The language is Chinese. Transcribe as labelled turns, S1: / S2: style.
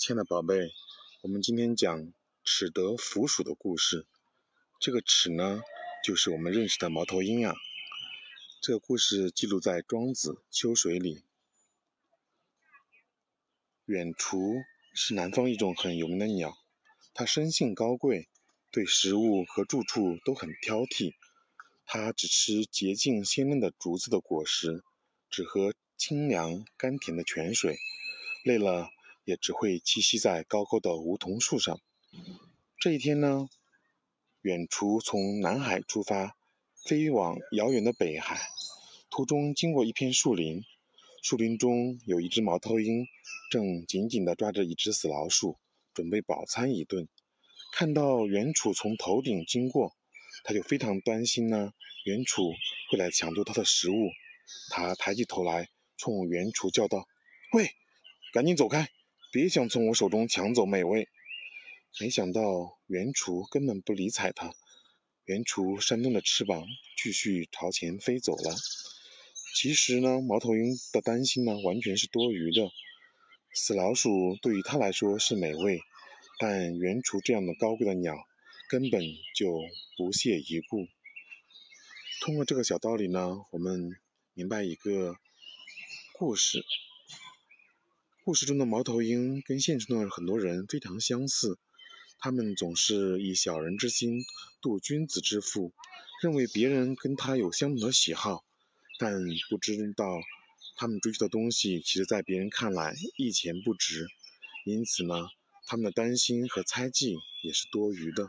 S1: 亲爱的宝贝，我们今天讲齿得腐鼠的故事。这个齿呢，就是我们认识的猫头鹰啊。这个故事记录在《庄子·秋水》里。远雏是南方一种很有名的鸟，它生性高贵，对食物和住处都很挑剔。它只吃洁净鲜嫩的竹子的果实，只喝清凉甘甜的泉水，累了。也只会栖息在高高的梧桐树上。这一天呢，远雏从南海出发，飞往遥远的北海。途中经过一片树林，树林中有一只猫头鹰，正紧紧地抓着一只死老鼠，准备饱餐一顿。看到远处从头顶经过，他就非常担心呢，远处会来抢夺他的食物。他抬起头来，冲远处叫道：“喂，赶紧走开！”别想从我手中抢走美味！没想到圆雏根本不理睬他，圆雏扇动着翅膀，继续朝前飞走了。其实呢，猫头鹰的担心呢，完全是多余的。死老鼠对于它来说是美味，但圆雏这样的高贵的鸟，根本就不屑一顾。通过这个小道理呢，我们明白一个故事。故事中的猫头鹰跟现实中的很多人非常相似，他们总是以小人之心度君子之腹，认为别人跟他有相同的喜好，但不知道他们追求的东西，其实在别人看来一钱不值，因此呢，他们的担心和猜忌也是多余的。